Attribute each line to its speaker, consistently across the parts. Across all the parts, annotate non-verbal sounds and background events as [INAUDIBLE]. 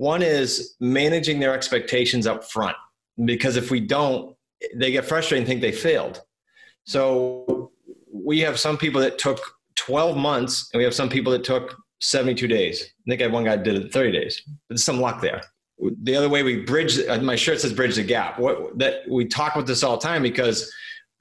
Speaker 1: One is managing their expectations up front, because if we don't, they get frustrated and think they failed. So we have some people that took 12 months, and we have some people that took 72 days. I think I had one guy did it 30 days. There's some luck there. The other way we bridge, uh, my shirt says bridge the gap. What that we talk about this all the time because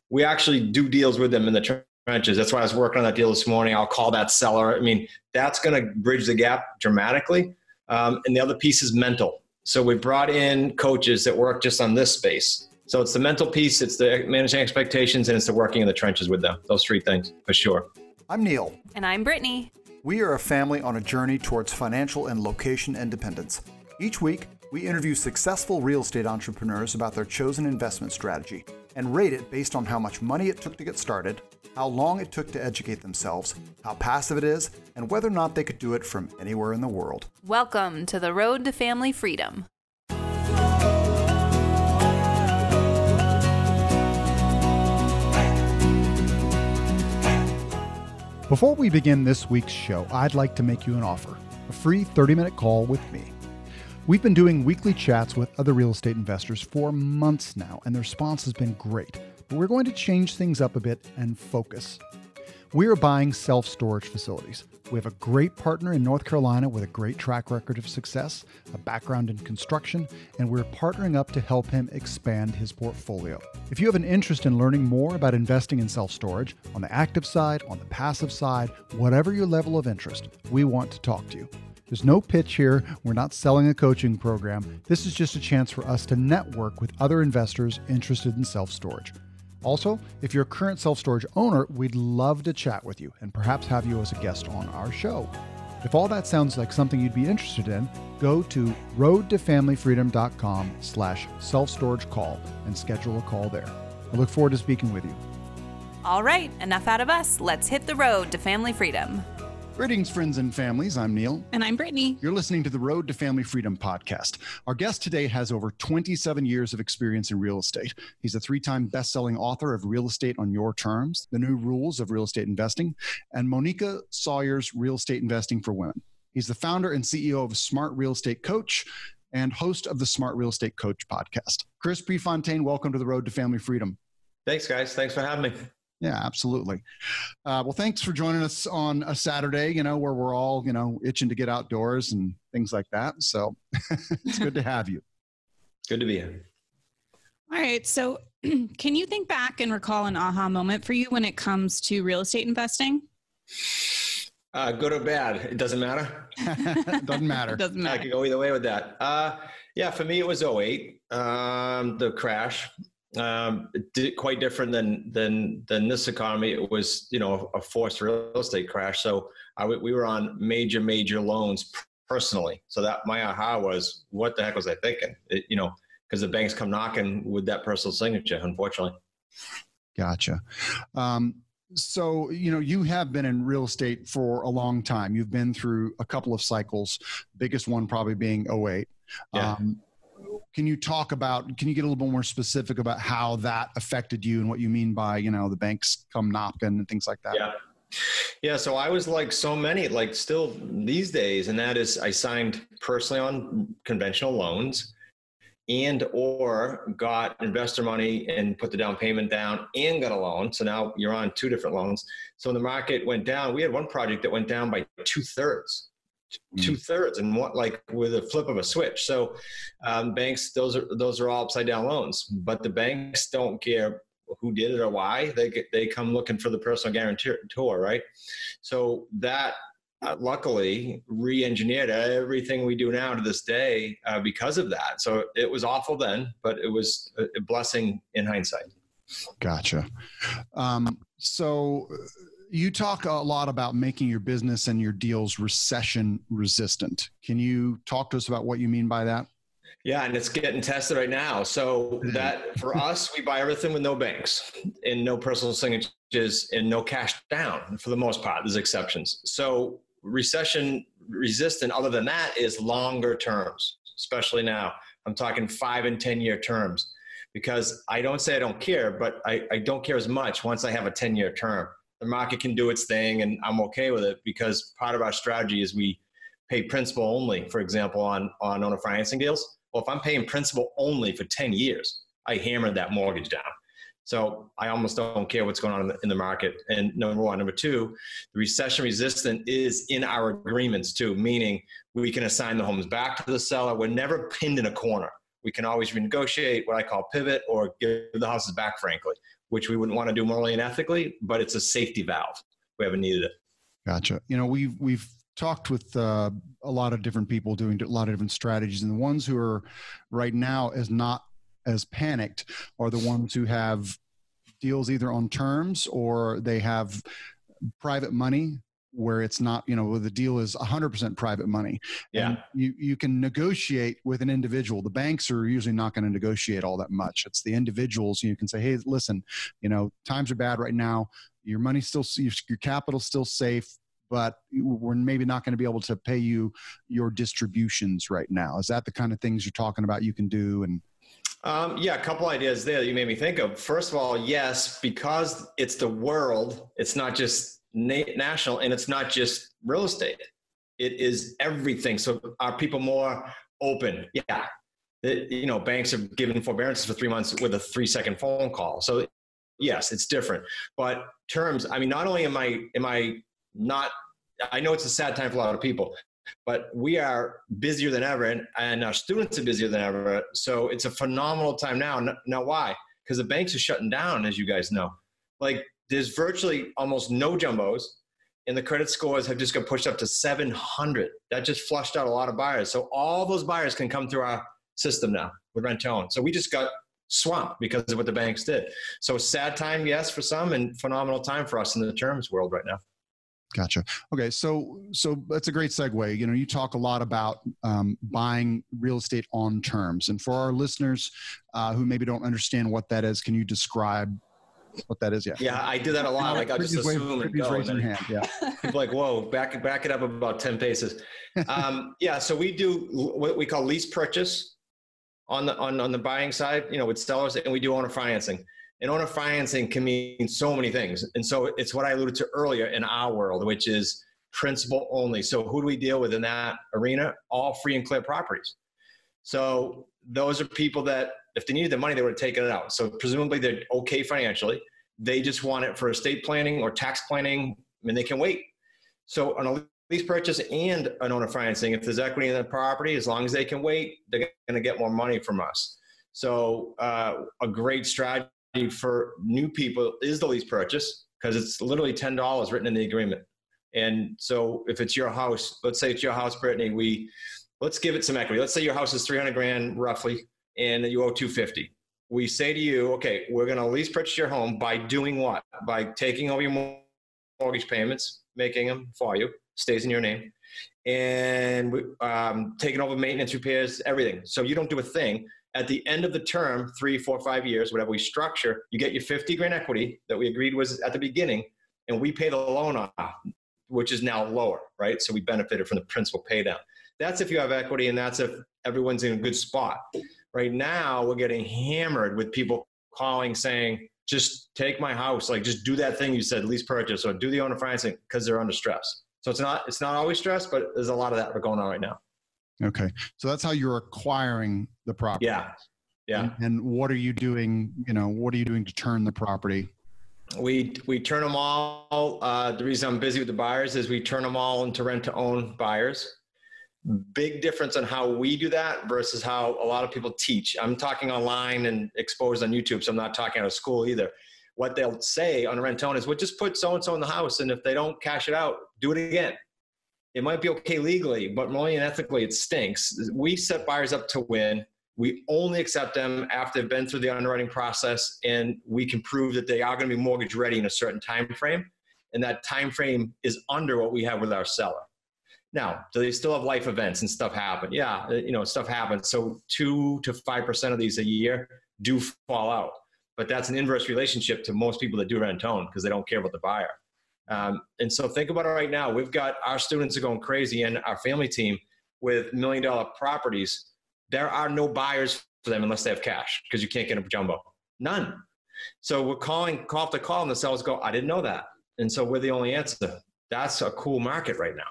Speaker 1: we actually do deals with them in the trenches. That's why I was working on that deal this morning. I'll call that seller. I mean, that's going to bridge the gap dramatically. Um, and the other piece is mental. So we brought in coaches that work just on this space. So it's the mental piece, it's the managing expectations, and it's the working in the trenches with them. Those three things for sure.
Speaker 2: I'm Neil.
Speaker 3: And I'm Brittany.
Speaker 2: We are a family on a journey towards financial and location independence. Each week, we interview successful real estate entrepreneurs about their chosen investment strategy and rate it based on how much money it took to get started, how long it took to educate themselves, how passive it is, and whether or not they could do it from anywhere in the world.
Speaker 3: Welcome to the road to family freedom.
Speaker 4: Before we begin this week's show, I'd like to make you an offer a free 30 minute call with me. We've been doing weekly chats with other real estate investors for months now, and the response has been great. But we're going to change things up a bit and focus. We are buying self storage facilities. We have a great partner in North Carolina with a great track record of success, a background in construction, and we're partnering up to help him expand his portfolio. If you have an interest in learning more about investing in self storage, on the active side, on the passive side, whatever your level of interest, we want to talk to you. There's no pitch here. We're not selling a coaching program. This is just a chance for us to network with other investors interested in self storage. Also, if you're a current self storage owner, we'd love to chat with you and perhaps have you as a guest on our show. If all that sounds like something you'd be interested in, go to roadtofamilyfreedom.com slash self-storage call and schedule a call there. I look forward to speaking with you.
Speaker 3: All right, enough out of us. Let's hit the road to family freedom.
Speaker 4: Greetings, friends and families. I'm Neil.
Speaker 3: And I'm Brittany.
Speaker 4: You're listening to the Road to Family Freedom podcast. Our guest today has over 27 years of experience in real estate. He's a three time best selling author of Real Estate on Your Terms, The New Rules of Real Estate Investing, and Monica Sawyer's Real Estate Investing for Women. He's the founder and CEO of Smart Real Estate Coach and host of the Smart Real Estate Coach podcast. Chris Prefontaine, welcome to the Road to Family Freedom.
Speaker 1: Thanks, guys. Thanks for having me.
Speaker 4: Yeah, absolutely. Uh, well, thanks for joining us on a Saturday, you know, where we're all, you know, itching to get outdoors and things like that. So [LAUGHS] it's good to have you.
Speaker 1: Good to be here.
Speaker 5: All right. So, [CLEARS THROAT] can you think back and recall an aha moment for you when it comes to real estate investing?
Speaker 1: Uh, good or bad, it doesn't matter. [LAUGHS]
Speaker 4: doesn't [LAUGHS] matter.
Speaker 5: doesn't matter.
Speaker 1: I could go either way with that. Uh, yeah, for me, it was 08, um, the crash um, it did quite different than than than this economy. It was you know a forced real estate crash. So I, we were on major major loans personally. So that my aha was, what the heck was I thinking? It, you know, because the banks come knocking with that personal signature. Unfortunately.
Speaker 4: Gotcha. Um, so you know you have been in real estate for a long time. You've been through a couple of cycles. Biggest one probably being 08. Yeah. Um, can you talk about can you get a little bit more specific about how that affected you and what you mean by you know the banks come knocking and things like that?
Speaker 1: Yeah. Yeah so i was like so many like still these days and that is i signed personally on conventional loans and or got investor money and put the down payment down and got a loan. So now you're on two different loans. So when the market went down we had one project that went down by two-thirds Mm. Two thirds and what like with a flip of a switch. So um, banks, those are those are all upside down loans, but the banks don't care who did it or why. They get, they come looking for the personal guarantor, right? So that uh, luckily re-engineered everything we do now to this day uh, because of that. So it was awful then, but it was a blessing in hindsight.
Speaker 4: Gotcha. Um, so you talk a lot about making your business and your deals recession resistant. Can you talk to us about what you mean by that?
Speaker 1: Yeah, and it's getting tested right now. So mm-hmm. that for us, we buy everything with no banks and no personal signatures and no cash down for the most part. There's exceptions. So recession resistant, other than that, is longer terms, especially now. I'm talking five and 10 year terms because I don't say I don't care, but I, I don't care as much once I have a 10 year term the market can do its thing and I'm okay with it because part of our strategy is we pay principal only, for example, on, on owner financing deals. Well, if I'm paying principal only for 10 years, I hammered that mortgage down. So I almost don't care what's going on in the, in the, market. And number one, number two, the recession resistant is in our agreements too, meaning we can assign the homes back to the seller. We're never pinned in a corner. We can always renegotiate what I call pivot or give the houses back, frankly, which we wouldn't want to do morally and ethically, but it's a safety valve. We haven't needed it.
Speaker 4: Gotcha. You know, we've we've talked with uh, a lot of different people doing a lot of different strategies, and the ones who are right now as not as panicked are the ones who have deals either on terms or they have private money where it's not you know the deal is 100% private money
Speaker 1: yeah.
Speaker 4: and you you can negotiate with an individual. The banks are usually not going to negotiate all that much. It's the individuals you can say hey listen you know times are bad right now. Your money's still your capital's still safe but we're maybe not going to be able to pay you your distributions right now. Is that the kind of things you're talking about you can do and
Speaker 1: um, yeah, a couple ideas there that you made me think of. First of all, yes, because it's the world, it's not just na- national and it's not just real estate. It is everything. So are people more open? Yeah. It, you know, banks have given forbearances for three months with a three second phone call. So yes, it's different. But terms, I mean, not only am I, am I not, I know it's a sad time for a lot of people, but we are busier than ever and, and our students are busier than ever. So it's a phenomenal time now. Now, why? Because the banks are shutting down, as you guys know. Like there's virtually almost no jumbos and the credit scores have just got pushed up to 700. That just flushed out a lot of buyers. So all those buyers can come through our system now with rent-to-own. So we just got swamped because of what the banks did. So sad time, yes, for some, and phenomenal time for us in the terms world right now.
Speaker 4: Gotcha. Okay, so so that's a great segue. You know, you talk a lot about um, buying real estate on terms, and for our listeners uh, who maybe don't understand what that is, can you describe what that is?
Speaker 1: Yeah. Yeah, I do that a lot. Like I just assume and go. And hand. Yeah. [LAUGHS] People like, whoa, back back it up about ten paces. Um, [LAUGHS] yeah, so we do what we call lease purchase on the on on the buying side. You know, with sellers, and we do owner financing and owner financing can mean so many things. And so it's what I alluded to earlier in our world, which is principal only. So who do we deal with in that arena? All free and clear properties. So those are people that if they needed the money, they would have taken it out. So presumably they're okay financially. They just want it for estate planning or tax planning, and they can wait. So on a lease purchase and an owner financing, if there's equity in the property, as long as they can wait, they're going to get more money from us. So uh, a great strategy for new people is the lease purchase because it's literally ten dollars written in the agreement. And so if it's your house, let's say it's your house, Brittany, we let's give it some equity. Let's say your house is three hundred grand roughly, and you owe two fifty. We say to you, okay, we're going to lease purchase your home by doing what? By taking over your mortgage payments, making them for you, stays in your name, and um, taking over maintenance, repairs, everything. So you don't do a thing at the end of the term, three, four, five years, whatever we structure, you get your 50 grand equity that we agreed was at the beginning, and we pay the loan off, which is now lower, right? So we benefited from the principal pay down. That's if you have equity, and that's if everyone's in a good spot. Right now, we're getting hammered with people calling saying, just take my house, like just do that thing you said, lease purchase, or do the owner financing because they're under stress. So it's not it's not always stress, but there's a lot of that going on right now.
Speaker 4: Okay. So that's how you're acquiring the property.
Speaker 1: Yeah. Yeah.
Speaker 4: And, and, what are you doing? You know, what are you doing to turn the property?
Speaker 1: We we turn them all. Uh, the reason I'm busy with the buyers is we turn them all into rent to own buyers. Big difference on how we do that versus how a lot of people teach. I'm talking online and exposed on YouTube, so I'm not talking out of school either. What they'll say on rent to own is, "Well, just put so and so in the house, and if they don't cash it out, do it again." it might be okay legally, but morally and ethically, it stinks. We set buyers up to win. We only accept them after they've been through the underwriting process, and we can prove that they are going to be mortgage ready in a certain time frame, and that time frame is under what we have with our seller. Now, do they still have life events and stuff happen? Yeah, uh, you know, stuff happens. So two to five percent of these a year do fall out, but that's an inverse relationship to most people that do rent own because they don't care about the buyer. Um, and so think about it right now. We've got our students are going crazy and our family team with million dollar properties. There are no buyers for them unless they have cash because you can't get a jumbo. None. So we're calling call after call and the sellers go, I didn't know that. And so we're the only answer. That's a cool market right now.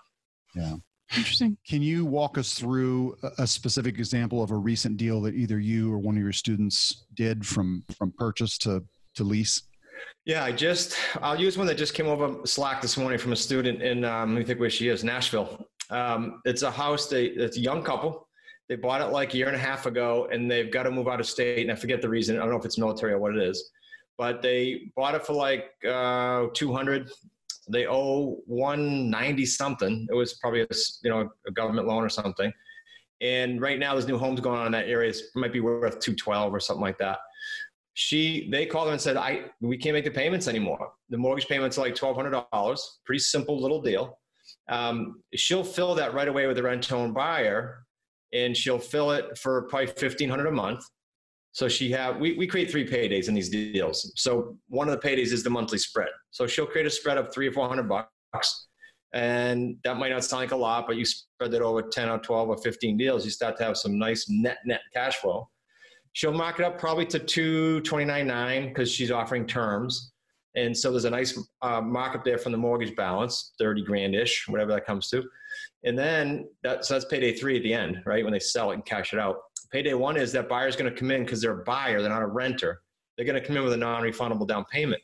Speaker 4: Yeah.
Speaker 5: Interesting.
Speaker 4: Can you walk us through a specific example of a recent deal that either you or one of your students did from from purchase to to lease?
Speaker 1: Yeah, I just I'll use one that just came over Slack this morning from a student in um, let me think where she is, Nashville. Um, it's a house. They it's a young couple. They bought it like a year and a half ago, and they've got to move out of state. And I forget the reason. I don't know if it's military or what it is, but they bought it for like uh, two hundred. They owe one ninety something. It was probably a you know a government loan or something. And right now, there's new homes going on in that area. It might be worth two twelve or something like that she they called her and said i we can't make the payments anymore the mortgage payments are like $1200 pretty simple little deal um, she'll fill that right away with the rent own buyer and she'll fill it for probably 1500 a month so she have we, we create three paydays in these deals. So one of the paydays is the monthly spread. So she'll create a spread of three or four hundred bucks. And that might not sound like a lot but you spread it over 10 or 12 or 15 deals you start to have some nice net net cash flow. She'll mark it up probably to two twenty nine nine because she's offering terms, and so there's a nice uh, markup there from the mortgage balance, thirty grandish, whatever that comes to, and then that, so that's payday three at the end, right when they sell it and cash it out. Payday one is that buyer's going to come in because they're a buyer, they're not a renter. They're going to come in with a non-refundable down payment.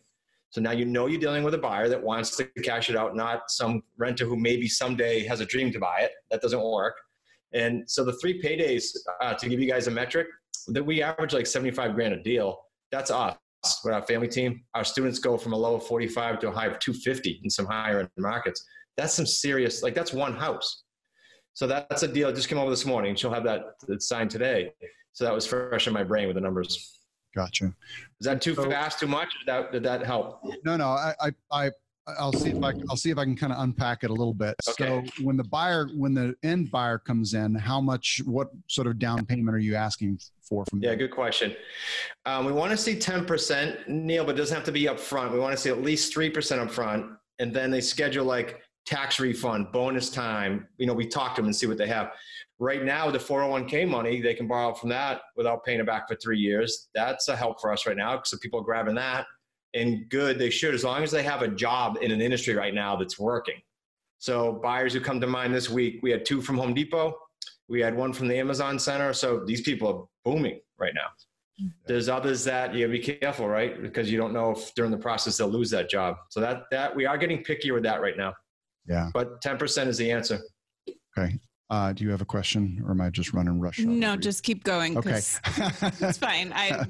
Speaker 1: So now you know you're dealing with a buyer that wants to cash it out, not some renter who maybe someday has a dream to buy it. That doesn't work. And so the three paydays, uh, to give you guys a metric, that we average like 75 grand a deal. That's us with our family team. Our students go from a low of 45 to a high of 250 in some higher end markets. That's some serious, like that's one house. So that's a deal. that just came over this morning. She'll have that signed today. So that was fresh in my brain with the numbers.
Speaker 4: Gotcha.
Speaker 1: Is that too so, fast, too much? Did that, did that help?
Speaker 4: No, no. I, I, I I'll see if I I'll see if I can kind of unpack it a little bit. Okay. So when the buyer when the end buyer comes in, how much what sort of down payment are you asking for from
Speaker 1: them? Yeah, good question. Um, we want to see 10%, Neil, but it doesn't have to be up front. We want to see at least 3% up front. And then they schedule like tax refund, bonus time. You know, we talk to them and see what they have. Right now, the 401k money, they can borrow from that without paying it back for three years. That's a help for us right now because people are grabbing that and good they should as long as they have a job in an industry right now that's working so buyers who come to mind this week we had two from home depot we had one from the amazon center so these people are booming right now mm-hmm. there's others that you gotta be careful right because you don't know if during the process they'll lose that job so that that we are getting pickier with that right now
Speaker 4: yeah
Speaker 1: but 10% is the answer
Speaker 4: okay uh, do you have a question or am I just running rush?
Speaker 5: No, just keep going.
Speaker 4: Okay.
Speaker 5: it's fine. I,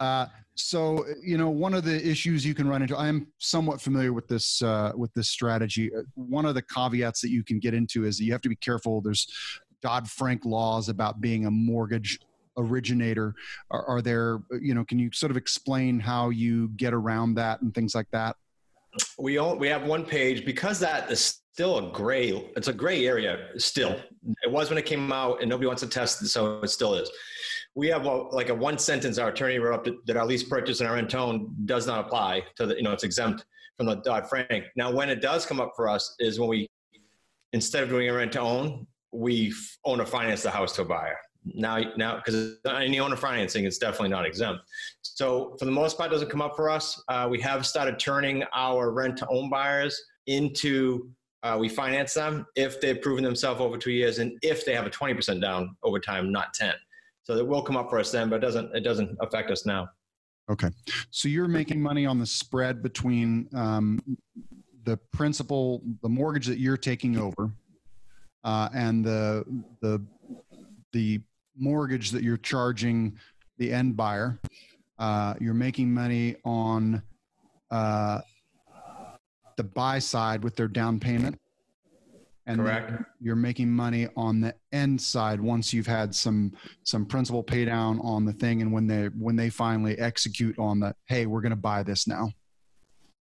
Speaker 5: [LAUGHS]
Speaker 4: uh, so you know one of the issues you can run into i'm somewhat familiar with this uh, with this strategy uh, one of the caveats that you can get into is that you have to be careful there's dodd-frank laws about being a mortgage originator are, are there you know can you sort of explain how you get around that and things like that
Speaker 1: we all, we have one page because that is still a gray it's a gray area still it was when it came out and nobody wants to test so it still is we have a, like a one sentence our attorney wrote up that our lease purchase and our rent own does not apply to the, you know, it's exempt from the Dodd Frank. Now, when it does come up for us is when we, instead of doing a rent to own, we own or finance the house to a buyer. Now, now, because any owner financing, it's definitely not exempt. So for the most part, doesn't come up for us. Uh, we have started turning our rent to own buyers into uh, we finance them if they've proven themselves over two years and if they have a 20% down over time, not 10. So it will come up for us then, but it doesn't it doesn't affect us now.
Speaker 4: Okay, so you're making money on the spread between um, the principal, the mortgage that you're taking over, uh, and the the the mortgage that you're charging the end buyer. Uh, you're making money on uh, the buy side with their down payment. And
Speaker 1: Correct.
Speaker 4: you're making money on the end side once you've had some some principal pay down on the thing and when they when they finally execute on the hey we're going to buy this now.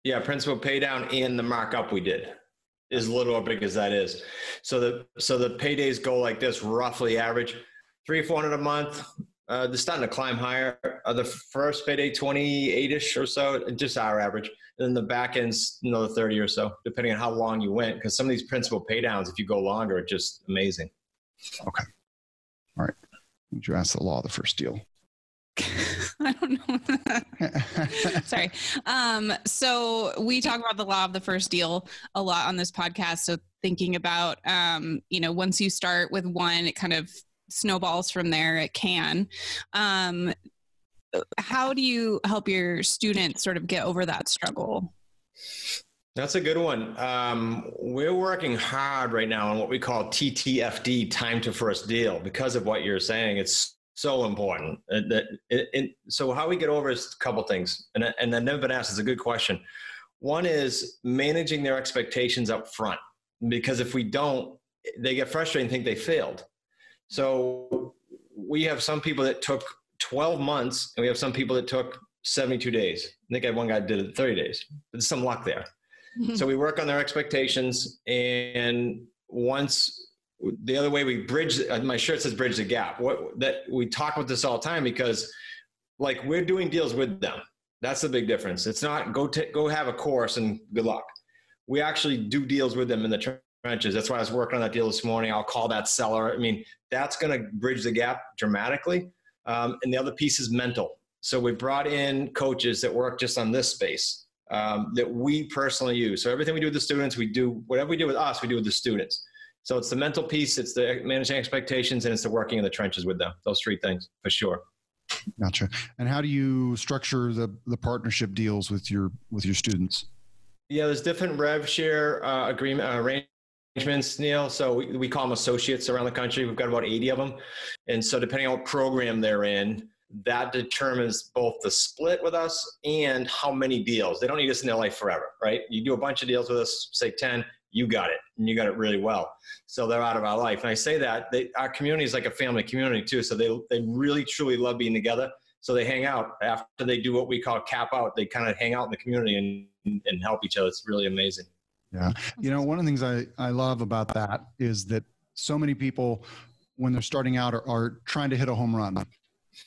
Speaker 1: Yeah principal pay down and the markup we did is little or big as that is. So the so the paydays go like this roughly average three four hundred a month uh, they're starting to climb higher. Uh, the first payday, 28-ish or so, just our average. And then the back end's another 30 or so, depending on how long you went. Because some of these principal paydowns, if you go longer, are just amazing.
Speaker 4: Okay. All right. Did you ask the law the first deal? [LAUGHS]
Speaker 5: I don't know. [LAUGHS] Sorry. Um, so we talk about the law of the first deal a lot on this podcast. So thinking about, um, you know, once you start with one, it kind of snowballs from there. It can. Um, how do you help your students sort of get over that struggle?
Speaker 1: That's a good one. Um, we're working hard right now on what we call TTFD, time to first deal, because of what you're saying. It's so important. That it, it, so how we get over is a couple things, and and I've never been asked. It's a good question. One is managing their expectations up front, because if we don't, they get frustrated and think they failed. So we have some people that took 12 months, and we have some people that took 72 days. I think I had one guy did it 30 days. There's some luck there. [LAUGHS] So we work on their expectations, and once the other way we bridge, uh, my shirt says bridge the gap. What that we talk about this all the time because, like, we're doing deals with them. That's the big difference. It's not go t- go have a course and good luck. We actually do deals with them in the trenches. That's why I was working on that deal this morning. I'll call that seller. I mean, that's going to bridge the gap dramatically. Um, and the other piece is mental. So we brought in coaches that work just on this space um, that we personally use. So everything we do with the students, we do whatever we do with us, we do with the students. So it's the mental piece, it's the managing expectations, and it's the working in the trenches with them. Those three things for sure.
Speaker 4: Gotcha. And how do you structure the the partnership deals with your with your students?
Speaker 1: Yeah, there's different rev share uh, agreement uh, Neil. So we, we call them associates around the country. We've got about 80 of them, and so depending on what program they're in, that determines both the split with us and how many deals. They don't need us in their life forever, right? You do a bunch of deals with us, say 10, you got it, and you got it really well. So they're out of our life. And I say that they, our community is like a family community too. So they, they really truly love being together. So they hang out after they do what we call cap out. They kind of hang out in the community and, and help each other. It's really amazing.
Speaker 4: Yeah. You know, one of the things I, I love about that is that so many people, when they're starting out, are, are trying to hit a home run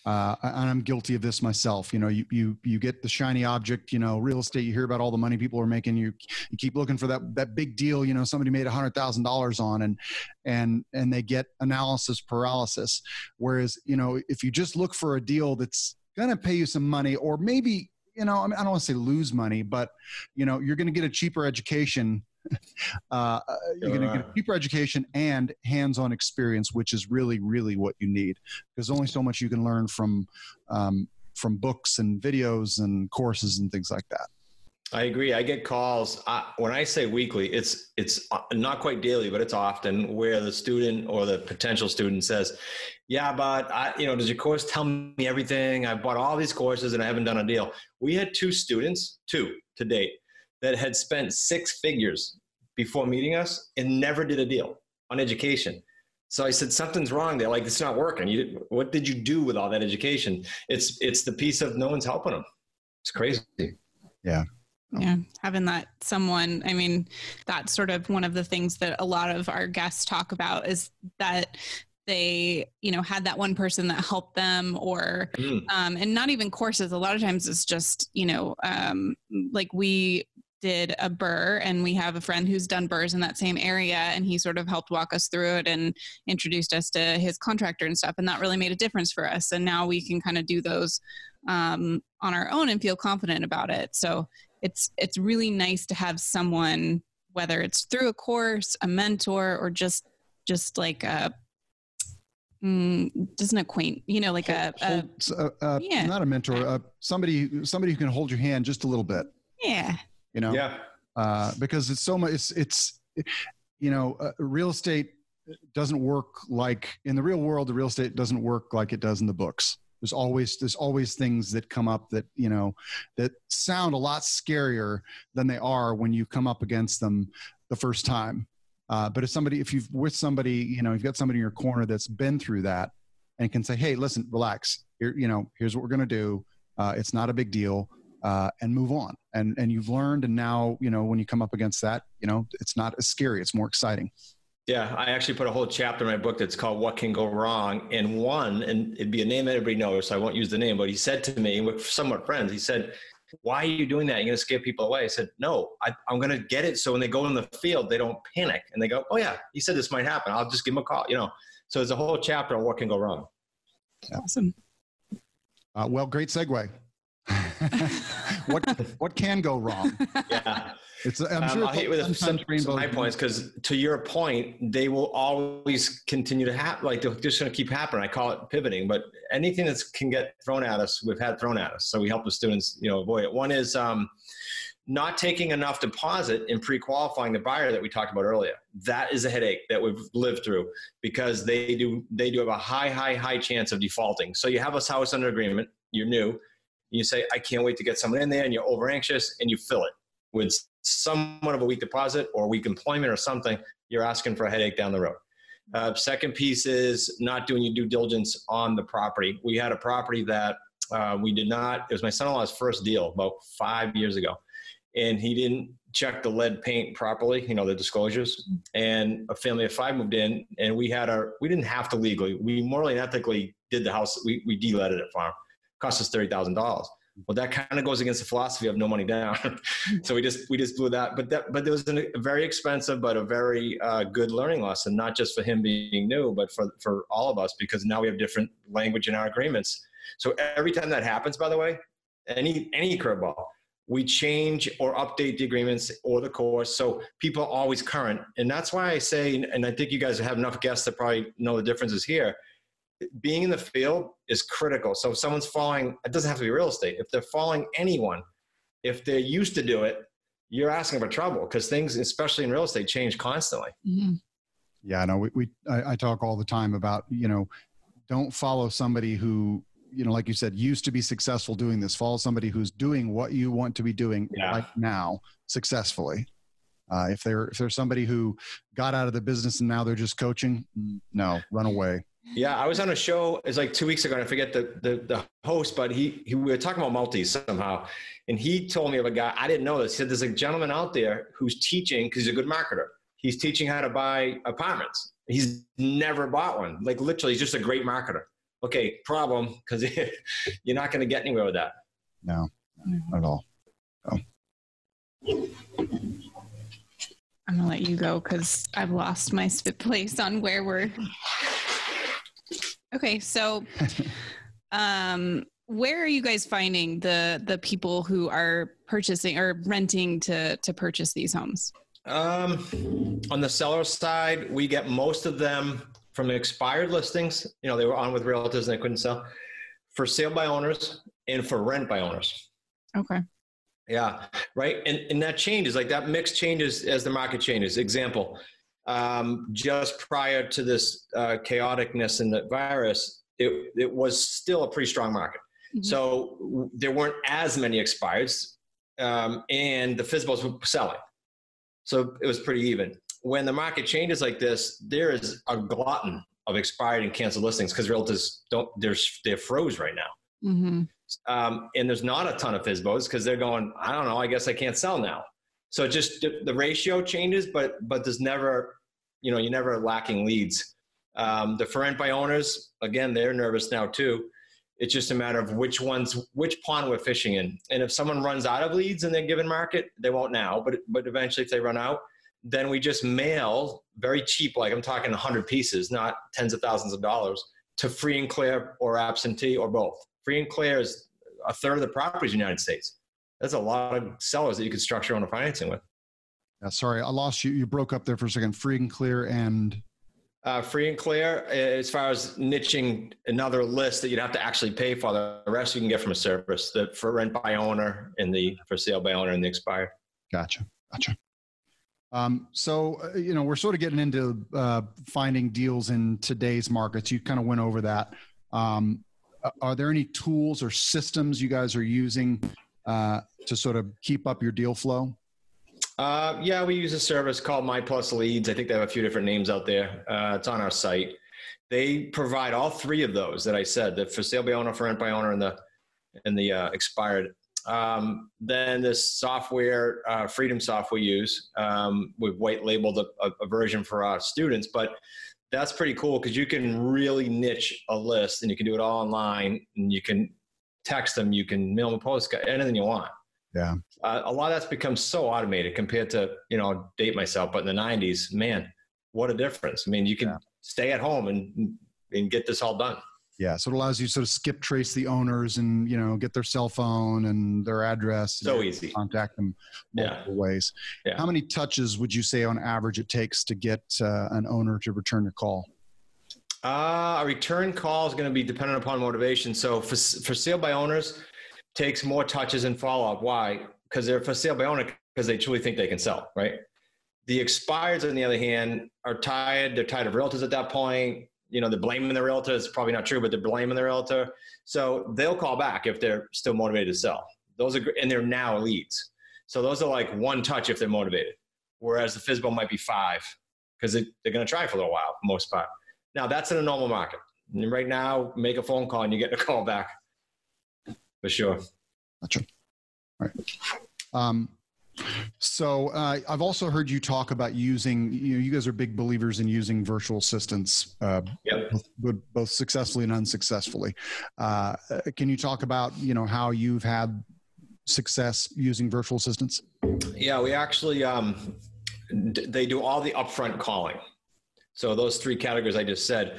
Speaker 4: uh, and I'm guilty of this myself. You know, you you you get the shiny object. You know, real estate. You hear about all the money people are making. You you keep looking for that that big deal. You know, somebody made a hundred thousand dollars on, and and and they get analysis paralysis. Whereas, you know, if you just look for a deal that's going to pay you some money, or maybe you know, I, mean, I don't want to say lose money, but you know, you're going to get a cheaper education uh, you're going to get a cheaper education and hands-on experience, which is really, really what you need. Because only so much you can learn from um, from books and videos and courses and things like that.
Speaker 1: I agree. I get calls uh, when I say weekly. It's it's uh, not quite daily, but it's often where the student or the potential student says, "Yeah, but I, you know, does your course tell me everything? I bought all these courses and I haven't done a deal." We had two students, two to date, that had spent six figures before meeting us and never did a deal on education. So I said, something's wrong there. Like it's not working. You, what did you do with all that education? It's it's the piece of no one's helping them. It's crazy.
Speaker 4: Yeah.
Speaker 5: Yeah, having that someone, I mean, that's sort of one of the things that a lot of our guests talk about is that they you know had that one person that helped them or mm. um, and not even courses. A lot of times it's just you know um, like we did a burr and we have a friend who's done burrs in that same area and he sort of helped walk us through it and introduced us to his contractor and stuff and that really made a difference for us. And now we can kind of do those um, on our own and feel confident about it. So it's it's really nice to have someone whether it's through a course a mentor or just just like a mm, just an acquaint you know like a, a,
Speaker 4: a, a yeah. not a mentor uh, somebody somebody who can hold your hand just a little bit.
Speaker 5: Yeah.
Speaker 4: You know?
Speaker 1: Yeah.
Speaker 4: Uh, because it's so much it's it's you know uh, real estate doesn't work like in the real world the real estate doesn't work like it does in the books. There's always there's always things that come up that you know that sound a lot scarier than they are when you come up against them the first time uh, but if somebody if you've with somebody you know you've got somebody in your corner that's been through that and can say hey listen relax here you know here's what we're going to do uh, it's not a big deal uh, and move on. And and you've learned, and now you know when you come up against that, you know it's not as scary. It's more exciting.
Speaker 1: Yeah, I actually put a whole chapter in my book that's called "What Can Go Wrong." And one, and it'd be a name that everybody knows, so I won't use the name. But he said to me, we're somewhat friends. He said, "Why are you doing that? You're going to scare people away." I said, "No, I, I'm going to get it so when they go in the field, they don't panic and they go, "Oh yeah, he said this might happen. I'll just give him a call." You know. So there's a whole chapter on what can go wrong.
Speaker 5: Awesome.
Speaker 4: Uh, well, great segue. [LAUGHS] what what can go wrong? [LAUGHS]
Speaker 1: Yeah.
Speaker 4: It's I'm
Speaker 1: Um,
Speaker 4: sure
Speaker 1: I'll hit with some,
Speaker 4: sometimes
Speaker 1: some
Speaker 4: rainbows-
Speaker 1: high points because to your point, they will always continue to happen. Like they're just going to keep happening. I call it pivoting, but anything that can get thrown at us, we've had thrown at us. So we help the students, you know, avoid it. One is um, not taking enough deposit in pre-qualifying the buyer that we talked about earlier. That is a headache that we've lived through because they do they do have a high, high, high chance of defaulting. So you have a house under agreement, you're new, and you say, I can't wait to get someone in there, and you're over anxious, and you fill it with somewhat of a weak deposit or weak employment or something, you're asking for a headache down the road. Uh, second piece is not doing your due diligence on the property. We had a property that uh, we did not, it was my son in law's first deal about five years ago. And he didn't check the lead paint properly, you know, the disclosures. And a family of five moved in, and we had our, we didn't have to legally, we morally and ethically did the house, we, we de-leaded it farm. Cost us $30,000. Well, that kind of goes against the philosophy of no money down. [LAUGHS] so we just we just blew that. But that but there was a very expensive but a very uh, good learning lesson, not just for him being new, but for for all of us because now we have different language in our agreements. So every time that happens, by the way, any any curveball, we change or update the agreements or the course so people are always current. And that's why I say, and I think you guys have enough guests that probably know the differences here being in the field is critical. So if someone's following, it doesn't have to be real estate. If they're following anyone, if they're used to do it, you're asking for trouble because things, especially in real estate, change constantly.
Speaker 5: Mhm.
Speaker 4: Yeah, no, we, we I, I talk all the time about you know, don't follow somebody who you know, like you said, used to be successful doing this. Follow somebody who's doing what you want to be doing
Speaker 1: Yeah.
Speaker 4: right now successfully. Uh, if they're if they're somebody who got out of the business and now they're just coaching, no, run away.
Speaker 1: Yeah, I was on a show. It's like two weeks ago, and I forget the the, the host, but he, he we were talking about multis somehow, and he told me of a guy I didn't know this. He said there's a gentleman out there who's teaching because he's a good marketer. He's teaching how to buy apartments. He's never bought one. Like literally, he's just a great marketer. Okay, problem because [LAUGHS] you're not going to get anywhere with that.
Speaker 4: No, not at all.
Speaker 5: I'm gonna let you go because I've lost my spit place on where we're. Okay, so, [LAUGHS] um, where are you guys finding the the people who are purchasing or renting to to purchase these homes?
Speaker 1: Um, on the seller side, we get most of them from expired listings. You know, they were on with realtors and they couldn't sell. For sale by owners and for rent by owners.
Speaker 5: Okay.
Speaker 1: Yeah, right. And and that changes. Like that mix changes as the market changes. Example, um, just prior to this uh, chaoticness in the virus, it it was still a pretty strong market.
Speaker 5: Mhm.
Speaker 1: So w- there weren't as many expireds, um, and the FSBOs were selling. So it was pretty even. When the market changes like this, there is a glutton of expired and canceled listings because realtors don't. They're they're froze right now
Speaker 5: Mm-hmm.
Speaker 1: um, and there's not a ton of FSBOs because they're going, I don't know, I guess I can't sell now. So just the, the ratio changes, but but there's never, you know, you're never lacking leads. Um, the for rent by owners, again, they're nervous now too. It's just a matter of which ones, which pond we're fishing in. And if someone runs out of leads in their given market, they won't now, but but eventually if they run out, then we just mail very cheap, like I'm talking 100 pieces, not tens of thousands of dollars, to free and clear or absentee or both. Free and clear is a third of the properties in the United States. That's a lot of sellers that you could structure on a financing with.
Speaker 4: Yeah, sorry, I lost you. You broke up there for a second. Free and clear, and
Speaker 1: Uh, free and clear, uh, as far as niching another list that you'd have to actually pay for, the rest you can get from a service. The for rent by owner and the for sale by owner and the expired.
Speaker 4: gotcha, gotcha. Um, so uh, you know, we're sort of getting into uh, finding deals in today's markets. You kind of went over that. Um, are there any tools or systems you guys are using uh, to sort of keep up your deal flow?
Speaker 1: Uh, yeah, we use a service called My Plus Leads. I think they have a few different names out there. Uh, it's on our site. They provide all three of those that I said: the for sale by owner, for rent by owner, and the and the uh, expired. Um, then this software, uh, Freedom Soft, we use. Um, we've white labeled a, a, a version for our students, but that's pretty cool because you can really niche a list, and you can do it all online, and you can text them, you can mail them a postcard, anything you want
Speaker 4: Yeah,
Speaker 1: uh, a lot of that's become so automated compared to you know date myself but in the 90s man what a difference i mean you can
Speaker 4: Yeah.
Speaker 1: stay at home and and get this all done
Speaker 4: Yeah, so it allows you to sort of skip trace the owners and you know get their cell phone and their address.
Speaker 1: So
Speaker 4: and
Speaker 1: easy.
Speaker 4: Contact them multiple ways.
Speaker 1: Yeah.
Speaker 4: How many touches would you say on average it takes to get uh, an owner to return your call?
Speaker 1: Uh, a return call is going to be dependent upon motivation. So for, for sale by owners takes more touches and follow up. Why? Because they're for sale by owner because they truly think they can sell, right? The expireds, on the other hand, are tired. They're tired of realtors at that point. You know, they're blaming the realtor. It's probably not true, but they're blaming the realtor. So they'll call back if they're still motivated to sell. Those are, and they're now leads. So those are like one touch if they're motivated. Whereas the FSBO might be five because they, they're going to try for a little while, most part. Now that's in a normal market. And right now, make a phone call and you get a [LAUGHS] call back for sure.
Speaker 4: Gotcha. All right. Um, so uh, I've also heard you talk about using. You know, you guys are big believers in using virtual assistants, uh,
Speaker 1: Yep.
Speaker 4: both, both successfully and unsuccessfully. Uh, can you talk about you know how you've had success using virtual assistants?
Speaker 1: Yeah, we actually um, d- they do all the upfront calling. So those three categories I just said,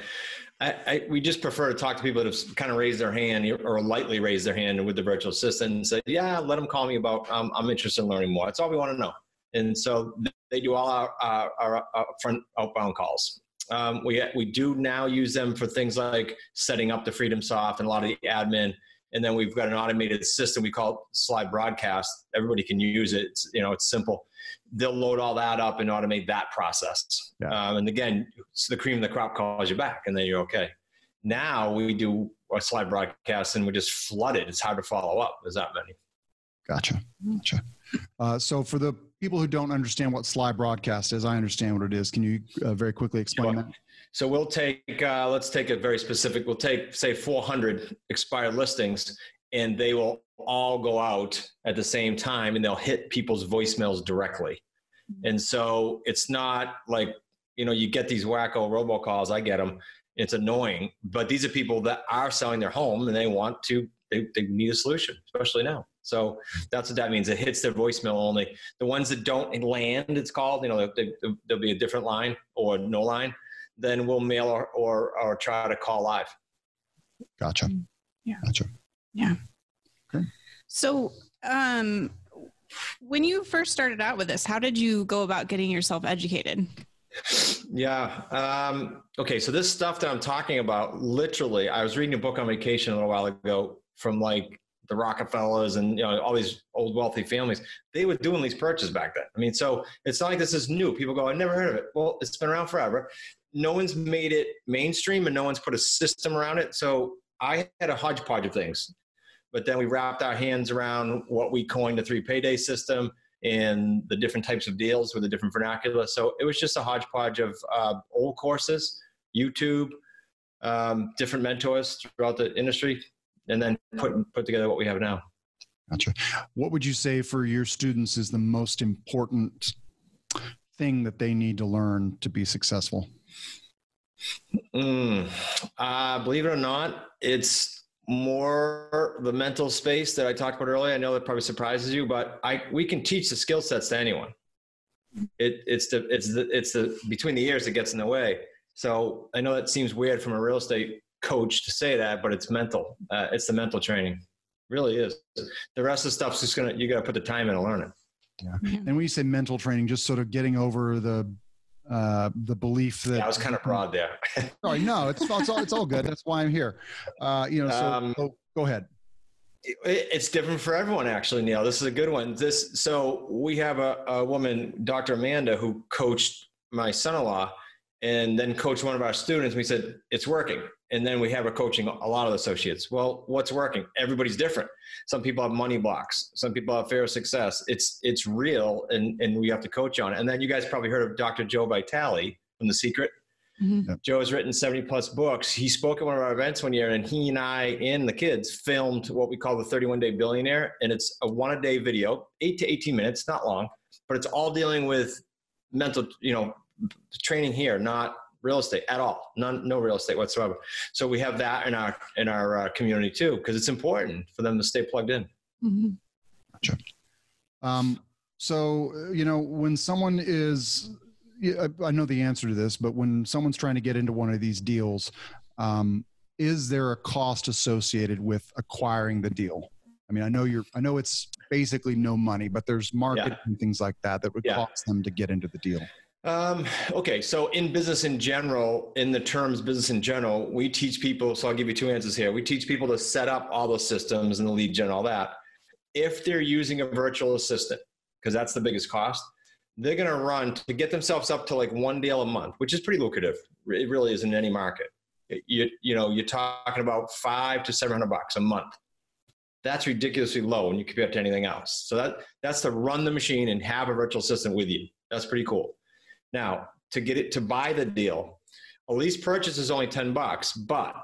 Speaker 1: I, I, we just prefer to talk to people that have kind of raised their hand or lightly raised their hand with the virtual assistant and say, "Yeah, let them call me about. Um, I'm interested in learning more." That's all we want to know. And so they do all our, our, our upfront outbound calls. Um, we we do now use them for things like setting up the Freedom Soft and a lot of the admin. And then we've got an automated system we call it Slybroadcast. Everybody can use it. It's, you know, it's simple. They'll load all that up and automate that process.
Speaker 4: Yeah.
Speaker 1: Um, and again, the cream of the crop calls you back, and then you're okay. Now we do a Slybroadcast, and we just flood it. It's hard to follow up. There's that many.
Speaker 4: Gotcha. Gotcha. Uh, so for the people who don't understand what Slybroadcast is, I understand what it is. Can you uh, very quickly explain
Speaker 1: Sure.
Speaker 4: that?
Speaker 1: So we'll take, uh, let's take it very specific. We'll take, say, 400 expired listings, and they will all go out at the same time, and they'll hit people's voicemails directly. And so it's not like, you know, you get these wacko robocalls. I get them. It's annoying, but these are people that are selling their home and they want to, they, they need a solution, especially now. So that's what that means. It hits their voicemail only. The ones that don't land, it's called, you know, they, they, there'll be a different line or no line then we'll mail or, or, or try to call live.
Speaker 4: Gotcha.
Speaker 5: Yeah.
Speaker 4: Gotcha. Yeah. Okay.
Speaker 5: So, um, when you first started out with this, how did you go about getting yourself educated?
Speaker 1: Yeah. Um, okay. So this stuff that I'm talking about, literally, I was reading a book on vacation a little while ago from like the Rockefellers and you know all these old wealthy families. They were doing these purchases back then. I mean, so it's not like this is new. People go, I've never heard of it. Well, it's been around forever. No one's made it mainstream, and no one's put a system around it. So I had a hodgepodge of things, but then we wrapped our hands around what we coined the three payday system and the different types of deals with the different vernacular. So it was just a hodgepodge of uh, old courses, YouTube, um, different mentors throughout the industry, and then put put together what we have now.
Speaker 4: Gotcha. What would you say for your students is the most important thing that they need to learn to be successful?
Speaker 1: Mm. Uh, believe it or not, it's more the mental space that I talked about earlier. I know that probably surprises you, but I we can teach the skill sets to anyone. It, it's the it's the it's the between the ears that gets in the way. So I know that seems weird from a real estate coach to say that, but it's mental. Uh, it's the mental training, really is. The rest of the stuff's just gonna you got to put the time in to learn it. Yeah.
Speaker 4: And when you say mental training, just sort of getting over the uh, the belief that
Speaker 1: Yeah, I was kind of broad there.
Speaker 4: Sorry, [LAUGHS] no, it's, it's all it's all good. That's why I'm here. Uh, you know, so,
Speaker 1: Um,
Speaker 4: so go ahead.
Speaker 1: It- It's different for everyone, actually, Neil. This is a good one. This so we have a, a woman, Dr. Amanda, who coached my son-in-law, and then coach one of our students. We said it's working, and then we have a coaching a lot of associates. Well, what's working? Everybody's different. Some people have money blocks. Some people have fear of success. It's it's real, and and we have to coach on it. And then you guys probably heard of Dr. Joe Vitale from The Secret.
Speaker 5: Mhm.
Speaker 1: Joe has written 70 plus books. He spoke at one of our events one year, and he and I and the kids filmed what we call the 31 Day Billionaire. And it's a one a day video, eight to 18 minutes, not long, but it's all dealing with mental, you know, training here, not real estate at all, none, no real estate whatsoever. So we have that in our in our uh, community too, because it's important for them to stay plugged in.
Speaker 5: Mhm.
Speaker 4: Um, so uh, you know, when someone is, I I know the answer to this, but when someone's trying to get into one of these deals, um, is there a cost associated with acquiring the deal? I mean, I know you're, I know it's basically no money, but there's marketing
Speaker 1: Yeah.
Speaker 4: and things like that that would
Speaker 1: Yeah.
Speaker 4: cost them to get into the deal.
Speaker 1: Um, okay, so in business in general, in the terms business in general, we teach people. So I'll give you two answers here. We teach people to set up all those systems and the lead gen, all that. If they're using a virtual assistant, because that's the biggest cost, they're going to run to get themselves up to like one deal a month, which is pretty lucrative. It really is in any market. You you know you're talking about five to seven hundred bucks a month. That's ridiculously low when you compare it to anything else. So that that's to run the machine and have a virtual assistant with you. That's pretty cool. Now, to get it to buy the deal, a lease purchase is only 10 bucks, but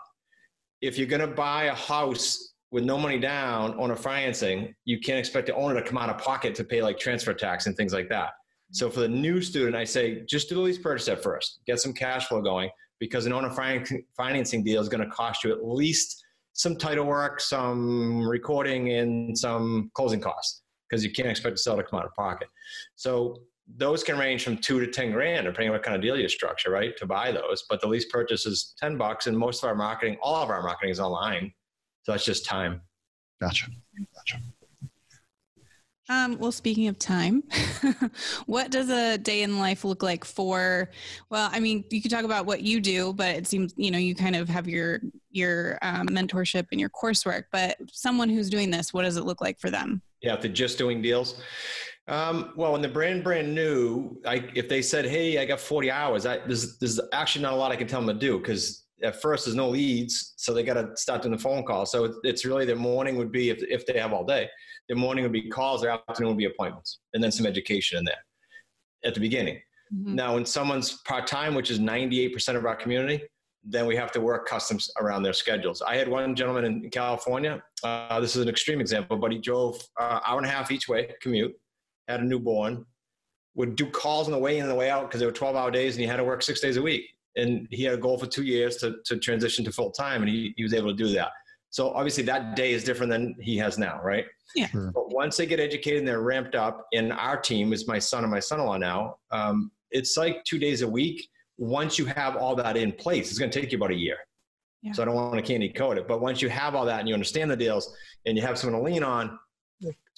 Speaker 1: if you're going to buy a house with no money down on a financing, you can't expect the owner to come out of pocket to pay like transfer tax and things like that. So for the new student, I say just do the lease purchase at first, get some cash flow going because an owner fin- financing deal is going to cost you at least some title work, some recording, and some closing costs because you can't expect the seller to come out of pocket. So those can range from two to 10 grand, depending on what kind of deal you structure, right? To buy those. But the lease purchase is 10 bucks, and most of our marketing, all of our marketing is online. So that's just time.
Speaker 4: Gotcha. Gotcha.
Speaker 5: Um, well, speaking of time, [LAUGHS] what does a day in life look like for? Well, I mean, you could talk about what you do, but it seems you know you kind of have your your um, mentorship and your coursework. But someone who's doing this, what does it look like for them?
Speaker 1: Yeah, if they're just doing deals. Um, well, when the brand brand new, I, if they said, "Hey, I got 40 hours," I, there's there's actually not a lot I can tell them to do because at first there's no leads, so they got to start doing the phone call. So it's, it's really their morning would be if if they have all day, their morning would be calls, their afternoon would be appointments, and then some education in there at the beginning.
Speaker 5: Mhm.
Speaker 1: Now, when someone's part time, which is 98% of our community, then we have to work customs around their schedules. I had one gentleman in California. Uh, this is an extreme example, but he drove uh, hour and a half each way commute, had a newborn, would do calls on the way in and the way out because they were 12 hour days and he had to work six days a week. And he had a goal for two years to, to transition to full time, and he, he was able to do that. So obviously, that day is different than he has now, right?
Speaker 4: Sure.
Speaker 1: But once they get educated and they're ramped up, and our team is my son and my son-in-law now. Um, it's like two days a week. Once you have all that in place, it's going to take you about a year.
Speaker 5: Yeah.
Speaker 1: So I don't want to candy coat it, but once you have all that and you understand the deals and you have someone to lean on,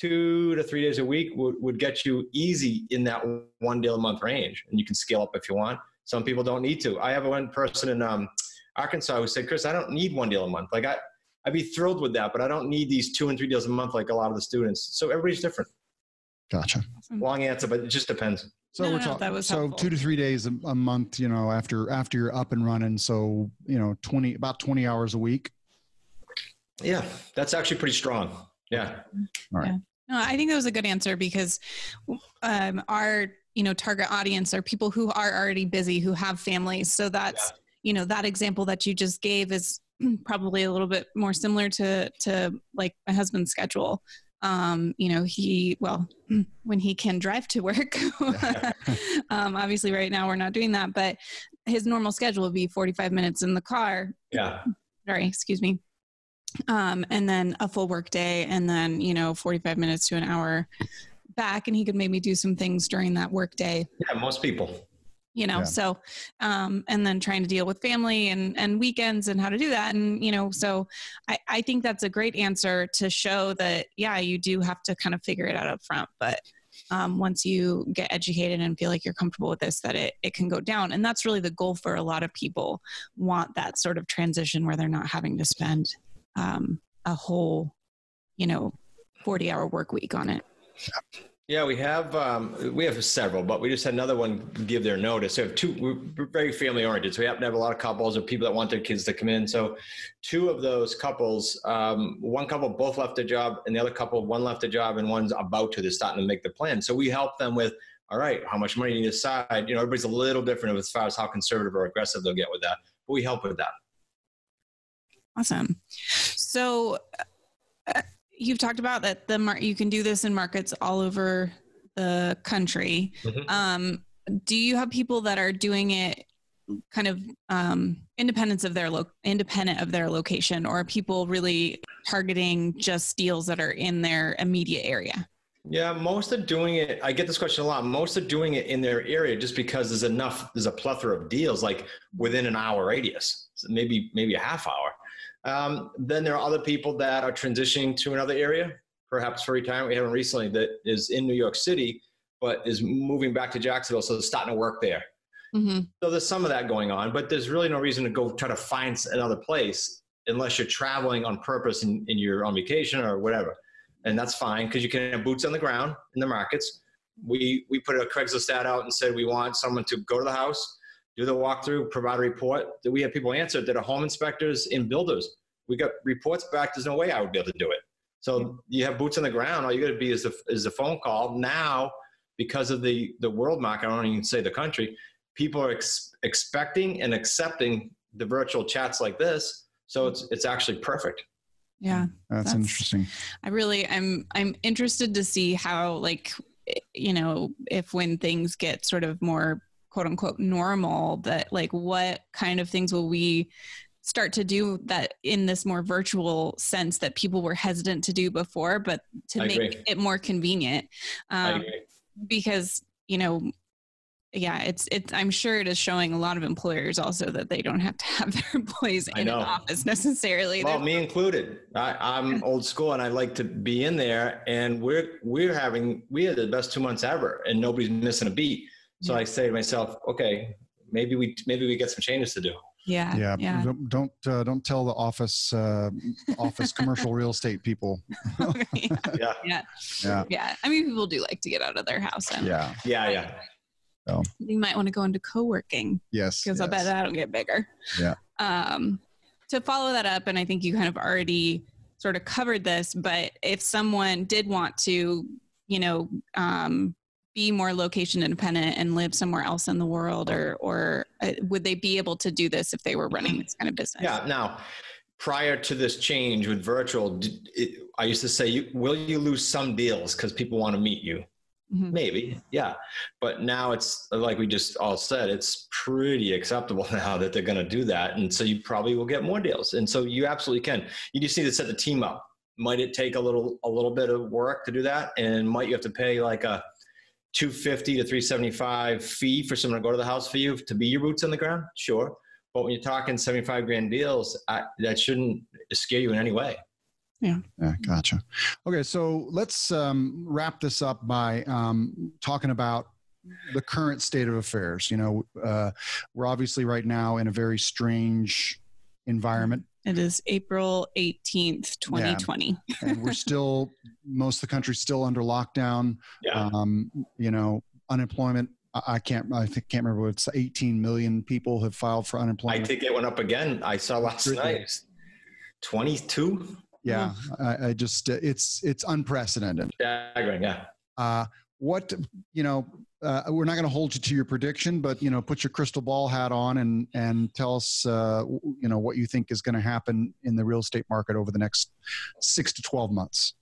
Speaker 1: two to three days a week would, would get you easy in that one deal a month range, and you can scale up if you want. Some people don't need to. I have one person in um, Arkansas who said, "Chris, I don't need one deal a month. Like I, I'd be thrilled with that, but I don't need these two and three deals a month like a lot of the students. So everybody's different.
Speaker 4: Gotcha.
Speaker 1: Long answer, but it just depends.
Speaker 4: So
Speaker 5: No,
Speaker 4: we're
Speaker 5: no,
Speaker 4: talking. so
Speaker 5: helpful.
Speaker 4: two to three days a, a month. You know, after after you're up and running. So you know, twenty about twenty hours a week.
Speaker 1: Yeah, that's actually pretty strong. Yeah.
Speaker 5: No, I think that was a good answer because um, our you know target audience are people who are already busy, who have families. So that's you know that example that you just gave is [CLEARS THROAT] probably a little bit more similar to to like my husband's schedule. Um, you know, he well [CLEARS THROAT] when he can drive to work. [LAUGHS] [LAUGHS] um, obviously, right now we're not doing that, but his normal schedule would be 45 minutes in the car
Speaker 1: Yeah.
Speaker 5: sorry, excuse me. Um, and then a full work day, and then you know, forty-five minutes to an hour back, and he could maybe do some things during that work day.
Speaker 1: Yeah. Most people.
Speaker 5: You know,
Speaker 4: Yeah.
Speaker 5: so um, and then trying to deal with family and and weekends and how to do that, and you know, so I I think that's a great answer to show that yeah, you do have to kind of figure it out up front, but um, once you get educated and feel like you're comfortable with this that it, it can go down and that's really the goal for a lot of people want that sort of transition where they're not having to spend um, a whole you know 40 hour work week on it
Speaker 1: Yeah, we have um, we have several, but we just had another one give their notice. So we have two. We're very family oriented, so we happen to have a lot of couples or people that want their kids to come in. So two of those couples, um, one couple both left their job, and the other couple one left their job, and one's about to. They're starting to make the plan. So we help them with, all right, how much money do you decide? You know, everybody's a little different as far as how conservative or aggressive they'll get with that. But we help with that.
Speaker 5: Awesome so uh, you've talked about that the mar- you can do this in markets all over the country
Speaker 1: Mhm.
Speaker 5: um, do you have people that are doing it kind of um, independence of their lo- independent of their location or are people really targeting just deals that are in their immediate area
Speaker 1: Yeah, most are doing it. I get this question a lot. Most are doing it in their area just because there's enough. There's a plethora of deals like within an hour radius, so maybe maybe a half hour. Um, then there are other people that are transitioning to another area, perhaps for retirement. We have one recently that is in New York City, but is moving back to Jacksonville, so they're starting to work there. Mm-hmm. So there's some of that going on, but there's really no reason to go try to find another place unless you're traveling on purpose and, and you're on vacation or whatever. And that's fine because you can have boots on the ground in the markets. We we put a Craigslist ad out and said we want someone to go to the house, do the walkthrough, provide a report. That we have people answer that are home inspectors and builders. We got reports back. There's no way I would be able to do it. So you have boots on the ground. All you got to be is a, is a phone call. Now, because of the the world market, I don't even say the country. People are ex- expecting and accepting the virtual chats like this. So it's it's actually perfect.
Speaker 5: Yeah, hmm.
Speaker 4: that's, that's interesting.
Speaker 5: I really, I'm I'm interested to see how like you know if when things get sort of more quote unquote normal that like what kind of things will we start to do that in this more virtual sense that people were hesitant to do before but to I make agree. it more convenient? Um, because you know yeah it's it's i'm sure it is showing a lot of employers also that they don't have to have their [LAUGHS] employees in an office necessarily.
Speaker 1: Well me included. I, am old school and i like to be in there and we're we're having we had the best two months ever and nobody's missing a beat so yeah. i say to myself okay maybe we maybe we get some changes to do
Speaker 5: yeah
Speaker 4: yeah, yeah. don't don't, uh, don't tell the office uh, office commercial real estate people
Speaker 5: yeah. [LAUGHS] [LAUGHS] yeah. yeah yeah yeah i mean people do like to get out of their house and
Speaker 1: yeah yeah yeah
Speaker 5: so you might want to go into co-working.
Speaker 4: Yes.
Speaker 5: Because
Speaker 4: yes.
Speaker 5: I bet that'll get bigger.
Speaker 4: Yeah.
Speaker 5: Um, to follow that up, and I think you kind of already sort of covered this, but if someone did want to, you know, um, be more location independent and live somewhere else in the world, or or uh, would they be able to do this if they were running this kind of business?
Speaker 1: Yeah. Now, prior to this change with virtual, it, I used to say, "Will you lose some deals because people want to meet you?" Mm-hmm. Maybe, yeah. But now it's like we just all said, it's pretty acceptable [LAUGHS] now that they're going to do that. And so you probably will get more deals. And so you absolutely can. You just need to set the team up. Might it take a little a little bit of work to do that? And might you have to pay like a 250 to 375 fee for someone to go to the house for you to be your boots on the ground? Sure. But when you're talking 75 grand deals, I, that shouldn't scare you in any way.
Speaker 5: Yeah.
Speaker 4: Yeah. Gotcha. Okay. So let's um, wrap this up by um, talking about the current state of affairs. You know, uh, we're obviously right now in a very strange environment.
Speaker 5: It is April 18th, 2020.
Speaker 4: Yeah. [LAUGHS] and we're still, most of the country's still under lockdown.
Speaker 1: Yeah.
Speaker 4: Um, you know, unemployment I can't. I think can't remember. It's 18 million people have filed for unemployment.
Speaker 1: I think it went up again. I saw last night. 22
Speaker 4: yeah I, I, just uh, it's it's unprecedented
Speaker 1: staggering yeah uh,
Speaker 4: what you know uh, we're not going to hold you to your prediction but you know put your crystal ball hat on and and tell us uh, you know what you think is going to happen in the real estate market over the next six to 12 months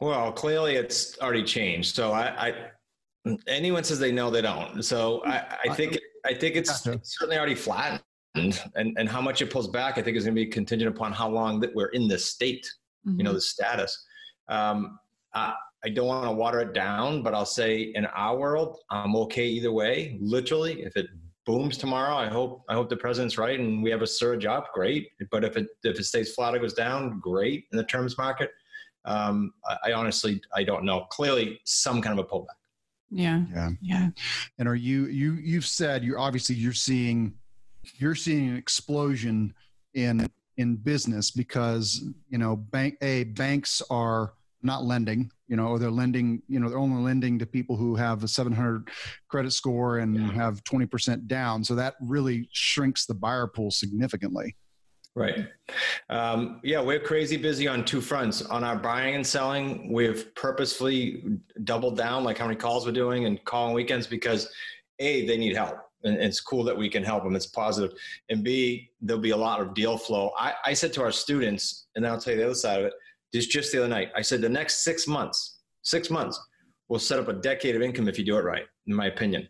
Speaker 1: well clearly it's already changed so i, I anyone says they know they don't so i, I think i think it's, it's certainly already flattened and, and how much it pulls back, I think is going to be contingent upon how long that we're in this state, mm-hmm. you know, mm-hmm. the status. Um, I, I don't want to water it down, but I'll say in our world, I'm okay either way. Literally, if it booms tomorrow, I hope I hope the president's right and we have a surge up, great. But if it if it stays flat or goes down, great in the terms market. Um, I, I honestly I don't know. Clearly, some kind of a pullback.
Speaker 5: Yeah.
Speaker 4: Yeah.
Speaker 5: Yeah.
Speaker 4: And are you you you've said you're obviously you're seeing you're seeing an explosion in in business because you know bank a banks are not lending you know or they're lending you know they're only lending to people who have a 700 credit score and yeah. have 20% down so that really shrinks the buyer pool significantly
Speaker 1: right um, yeah we're crazy busy on two fronts on our buying and selling we've purposefully doubled down like how many calls we're doing and calling weekends because a they need help and it's cool that we can help them. It's positive. And B, there'll be a lot of deal flow. I, I said to our students, and I'll tell you the other side of it, just just the other night, I said the next six months, six months, will set up a decade of income if you do it right, in my opinion.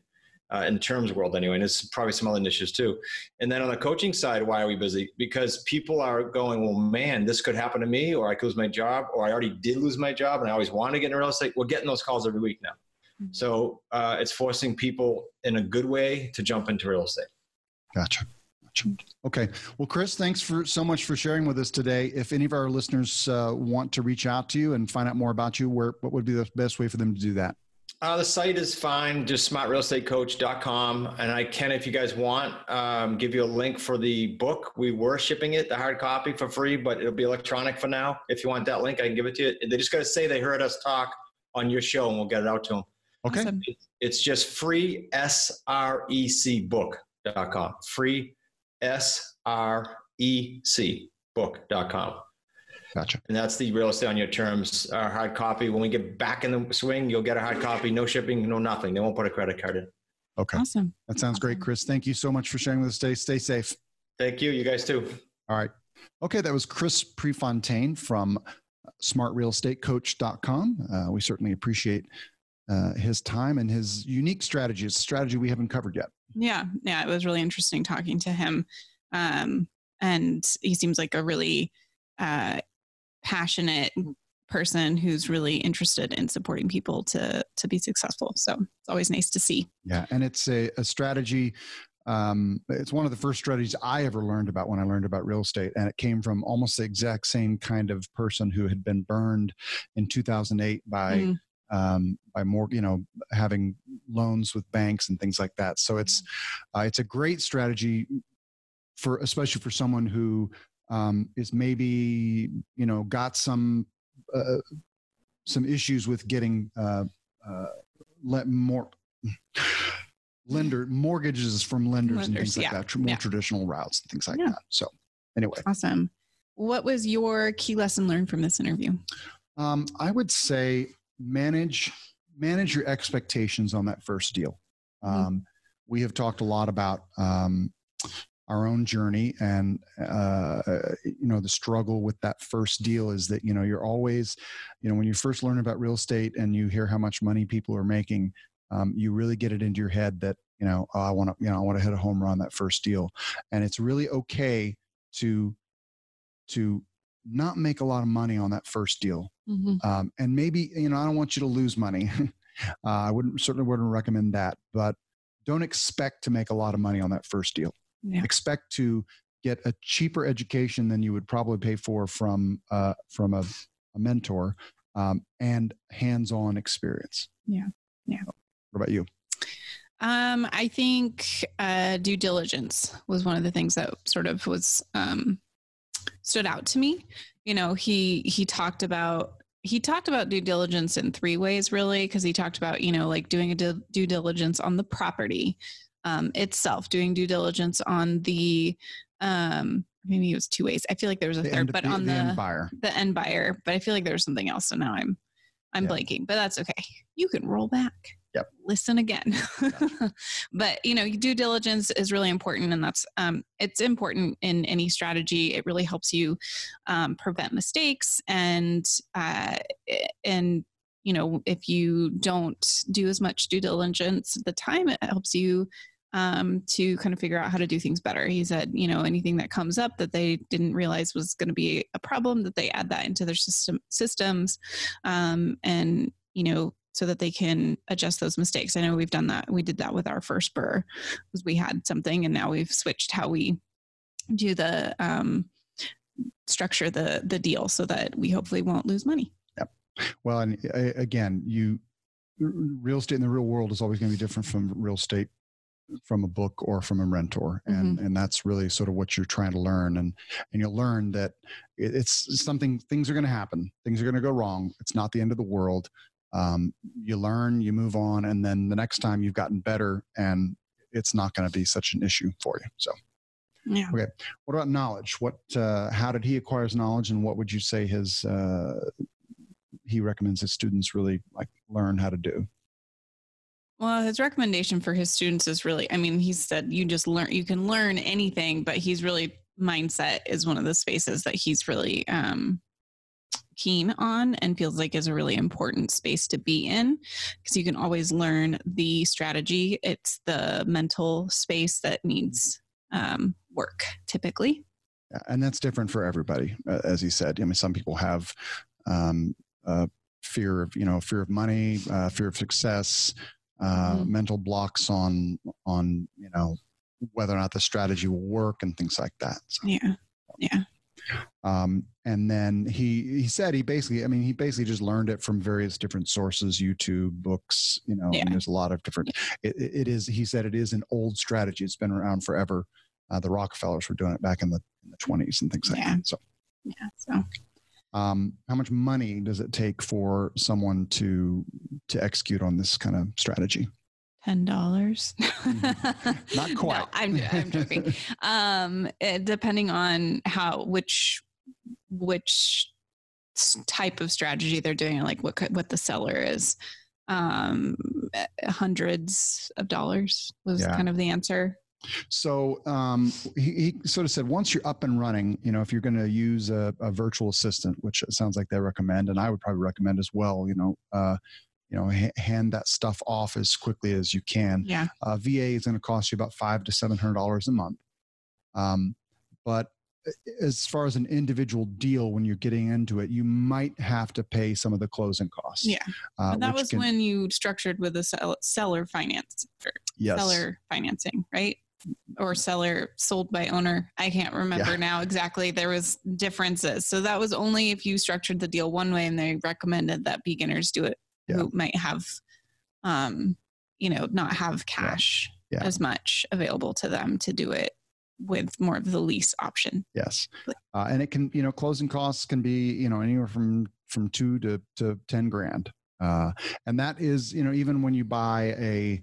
Speaker 1: Uh, in the terms world anyway, and it's probably some other niches too. And then on the coaching side, why are we busy? Because people are going, well, man, this could happen to me, or I could lose my job, or I already did lose my job, and I always want to get into real estate. We're getting those calls every week now. Mm-hmm. So uh, it's forcing people in a good way to jump into real estate.
Speaker 4: Gotcha. Okay. Well, Chris, thanks for so much for sharing with us today. If any of our listeners uh, want to reach out to you and find out more about you, where what would be the best way for them to do that?
Speaker 1: Uh, the site is fine, just smartrealestatecoach.com. And I can, if you guys want, um, give you a link for the book. We were shipping it, the hard copy for free, but it'll be electronic for now. If you want that link, I can give it to you. They just got to say they heard us talk on your show and we'll get it out to them.
Speaker 4: Okay.
Speaker 5: Awesome.
Speaker 1: It's just free S R E C book.com. Free S R E C book.com.
Speaker 4: Gotcha.
Speaker 1: And that's the real estate on your terms, our hard copy. When we get back in the swing, you'll get a hard copy, no shipping, no nothing. They won't put a credit card in.
Speaker 4: Okay.
Speaker 5: Awesome.
Speaker 4: That sounds great, Chris. Thank you so much for sharing with us today. Stay safe.
Speaker 1: Thank you. You guys too.
Speaker 4: All right. Okay, that was Chris Prefontaine from smartrealestatecoach.com. Uh, we certainly appreciate uh, his time and his unique strategy. It's a strategy we haven't covered yet.
Speaker 5: Yeah, yeah, it was really interesting talking to him, um, and he seems like a really uh, passionate person who's really interested in supporting people to to be successful. So it's always nice to see.
Speaker 4: Yeah, and it's a, a strategy. Um, it's one of the first strategies I ever learned about when I learned about real estate, and it came from almost the exact same kind of person who had been burned in 2008 by
Speaker 5: Mm,
Speaker 4: um, by more, you know, having loans with banks and things like that. So it's uh, it's a great strategy for especially for someone who um, is maybe you know got some uh, some issues with getting uh, uh, let more lender mortgages from lenders, and things like
Speaker 5: yeah,
Speaker 4: that, more
Speaker 5: yeah.
Speaker 4: traditional routes and things like
Speaker 5: Yeah.
Speaker 4: that. So anyway,
Speaker 5: awesome. What was your key lesson learned from this interview?
Speaker 4: Um, I would say manage manage your expectations on that first deal. Um, We have talked a lot about um, our own journey, and uh, you know the struggle with that first deal is that you know you're always, you know, when you first learn about real estate and you hear how much money people are making, um, you really get it into your head that you know oh, I want to you know I want to hit a home run that first deal, and it's really okay to to not make a lot of money on that first deal um, and maybe you know i don't want you to lose money [LAUGHS] uh, i wouldn't certainly wouldn't recommend that but don't expect to make a lot of money on that first deal
Speaker 5: Yeah.
Speaker 4: expect to get a cheaper education than you would probably pay for from uh, from a, a mentor um, and hands-on experience
Speaker 5: Yeah. Yeah.
Speaker 4: what about you
Speaker 5: Um, I think uh, due diligence was one of the things that sort of was um, stood out to me. You know, he he talked about he talked about due diligence in three ways, really, because he talked about you know like doing a due, due diligence on the property um, itself, doing due diligence on the um, maybe it was two ways. I feel like there was a
Speaker 4: the
Speaker 5: third,
Speaker 4: end,
Speaker 5: but
Speaker 4: the,
Speaker 5: on
Speaker 4: the
Speaker 5: the
Speaker 4: end buyer
Speaker 5: the end buyer, but I feel like there was something else. So now I'm I'm
Speaker 4: Yeah.
Speaker 5: blanking, but that's okay. You can roll back.
Speaker 4: Yep.
Speaker 5: Listen again. [LAUGHS] but you know, due diligence is really important, and that's um, it's important in any strategy. It really helps you um, prevent mistakes, and uh, and you know, if you don't do as much due diligence at the time, it helps you um, to kind of figure out how to do things better. He said, you know, anything that comes up that they didn't realize was going to be a problem, that they add that into their system systems, um, and you know, so that they can adjust those mistakes. I know we've done that. We did that with our first BRRRR, because we had something, and now we've switched how we do the um, structure the the deal so that we hopefully won't lose money. Yep.
Speaker 4: Well, and again, you real estate in the real world is always going to be different from real estate from a book or from a mentor, and and that's really sort of what you're trying to learn, and and you'll learn that it's something. Things are going to happen. Things are going to go wrong. It's not the end of the world. Um, you learn, you move on, and then the next time you've gotten better, and it's not going to be such an issue for you. So,
Speaker 5: Yeah. Okay.
Speaker 4: What about knowledge? What? Uh, how did he acquire his knowledge, and what would you say his uh, he recommends his students really like learn how to do.
Speaker 5: Well, his recommendation for his students is really, I mean, he said you just learn, you can learn anything, but he's really, mindset is one of the spaces that he's really um, keen on and feels like is a really important space to be in because you can always learn the strategy. It's the mental space that needs um, work typically.
Speaker 4: And that's different for everybody, as you said. I mean, some people have um, uh, fear of you know fear of money, uh, fear of success, uh,
Speaker 5: Mhm.
Speaker 4: mental blocks on on you know whether or not the strategy will work and things like that. So,
Speaker 5: Yeah. Yeah.
Speaker 4: Um, and then he he said he basically, I mean, he basically just learned it from various different sources, YouTube, books. You know,
Speaker 5: Yeah.
Speaker 4: and there's a lot of different. It, it it is. He said it is an old strategy. It's been around forever. Uh, the Rockefellers were doing it back in the, in the 20s and things like
Speaker 5: Yeah.
Speaker 4: that. So,
Speaker 5: Yeah. So
Speaker 4: um, how much money does it take for someone to to execute on this kind of strategy?
Speaker 5: Ten dollars.
Speaker 4: Mm-hmm. Not [LAUGHS] quite.
Speaker 5: No, I'm I'm joking. [LAUGHS] um, it, depending on how which which type of strategy they're doing, like what what the seller is. Um, eh, hundreds of dollars was
Speaker 4: Yeah.
Speaker 5: kind of the answer.
Speaker 4: So um, he, he sort of said, once you're up and running, you know, if you're going to use a, a virtual assistant, which it sounds like they recommend, and I would probably recommend as well, you know, uh, you know, ha- hand that stuff off as quickly as you can.
Speaker 5: Yeah.
Speaker 4: Uh, VA is going to cost you about five to seven hundred dollars a month. Um, but as far as an individual deal, when you're getting into it, you might have to pay some of the closing costs.
Speaker 5: Yeah.
Speaker 4: uh,
Speaker 5: that was
Speaker 4: can-
Speaker 5: when you structured with a sell- seller finance
Speaker 4: yes.
Speaker 5: seller financing, right? Or seller sold by owner. I can't remember
Speaker 4: Yeah.
Speaker 5: now exactly. There was differences. So that was only if you structured the deal one way and they recommended that beginners do it
Speaker 4: Yeah.
Speaker 5: who might have um, you know, not have cash
Speaker 4: Yeah.
Speaker 5: as much available to them to do it with more of the lease option.
Speaker 4: Yes, uh, and it can you know closing costs can be you know anywhere from from two to to ten grand, uh, and that is you know even when you buy a,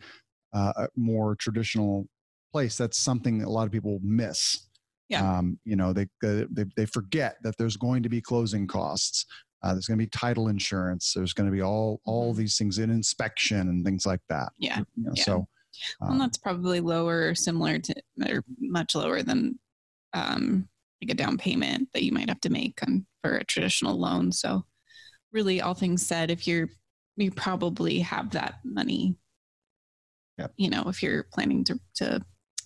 Speaker 4: uh, a more traditional place, that's something that a lot of people miss.
Speaker 5: Yeah.
Speaker 4: Um, you know they, they they forget that there's going to be closing costs. Uh, there's going to be title insurance. There's going to be all all
Speaker 5: Mhm.
Speaker 4: these things in inspection and things like that.
Speaker 5: Yeah.
Speaker 4: You know,
Speaker 5: Yeah.
Speaker 4: So
Speaker 5: Well,
Speaker 4: um,
Speaker 5: that's probably lower, or similar to, or much lower than um, like a down payment that you might have to make on, for a traditional loan. So, really, all things said, if you're you probably have that money.
Speaker 4: Yep.
Speaker 5: You know, if you're planning to to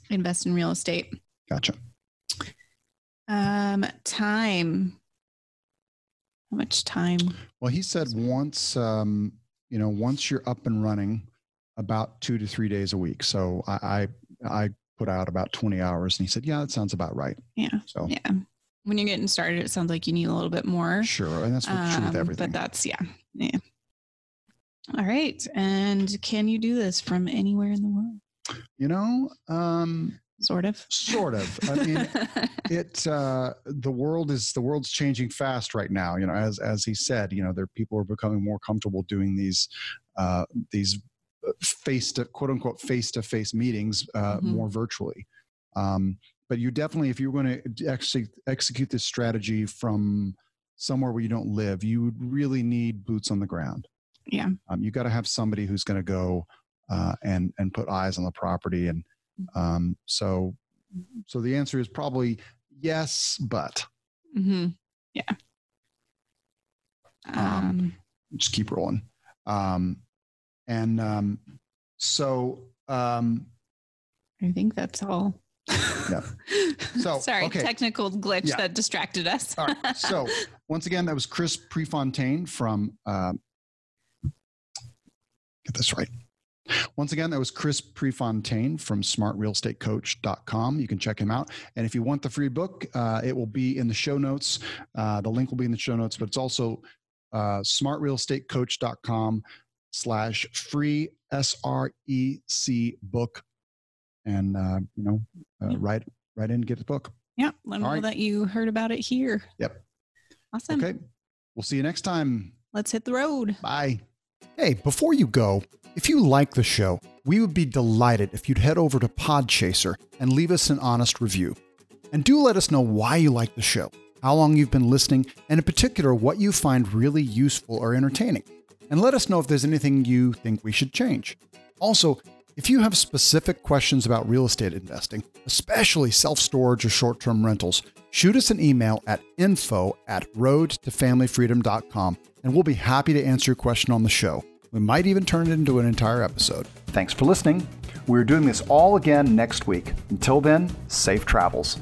Speaker 5: invest in real estate,
Speaker 4: gotcha.
Speaker 5: um, time. How much time?
Speaker 4: Well, he said once, um, you know, once you're up and running, about two to three days a week. So I, I, I put out about 20 hours, and he said, "Yeah, that sounds about right."
Speaker 5: Yeah,
Speaker 4: So
Speaker 5: yeah. When you're getting started, it sounds like you need a little bit more.
Speaker 4: sure, and that's what, true with
Speaker 5: Um,
Speaker 4: everything.
Speaker 5: But that's yeah, yeah. All right, and can you do this from anywhere in the world?
Speaker 4: you know, um,
Speaker 5: Sort of.
Speaker 4: sort of. I mean, [LAUGHS] it uh, the world is the world's changing fast right now. You know, as as he said, you know, there people are becoming more comfortable doing these uh, these face to quote unquote face to face meetings uh,
Speaker 5: Mhm.
Speaker 4: more virtually. Um, but you definitely, if you're going to actually execute this strategy from somewhere where you don't live, you would really need boots on the ground.
Speaker 5: Yeah.
Speaker 4: Um, you got to have somebody who's going to go uh, and and put eyes on the property, and
Speaker 5: Mm-hmm.
Speaker 4: Um, so so the answer is probably yes, but
Speaker 5: Mm-hmm. Yeah.
Speaker 4: Um,
Speaker 5: Um,
Speaker 4: just keep rolling. Um, and um, so um,
Speaker 5: I think that's all.
Speaker 4: Yeah. [LAUGHS] So,
Speaker 5: sorry,
Speaker 4: okay.
Speaker 5: technical glitch
Speaker 4: Yeah.
Speaker 5: that distracted us.
Speaker 4: all right. [LAUGHS] So once again, that was Chris Prefontaine from. Um, get this right. Once again, that was Chris Prefontaine from smartrealestatecoach.com. You can check him out. And if you want the free book, uh, it will be in the show notes. Uh, the link will be in the show notes, but it's also uh, smartrealestatecoach.com slash free S-R-E-C book. And, uh, you know, uh, write, write in get the book.
Speaker 5: yeah, let
Speaker 4: All
Speaker 5: know
Speaker 4: right.
Speaker 5: that you heard about it here.
Speaker 4: Yep.
Speaker 5: Awesome.
Speaker 4: Okay. We'll see you next time.
Speaker 5: Let's hit the road.
Speaker 4: Bye.
Speaker 2: Hey, before you go, if you like the show, we would be delighted if you'd head over to Podchaser and leave us an honest review. And do let us know why you like the show, how long you've been listening, and in particular, what you find really useful or entertaining. And let us know if there's anything you think we should change. Also, if you have specific questions about real estate investing, especially self storage or short term rentals, shoot us an email at info at roadtofamilyfreedom.com and we'll be happy to answer your question on the show. We might even turn it into an entire episode. Thanks for listening. We're doing this all again next week. Until then, safe travels.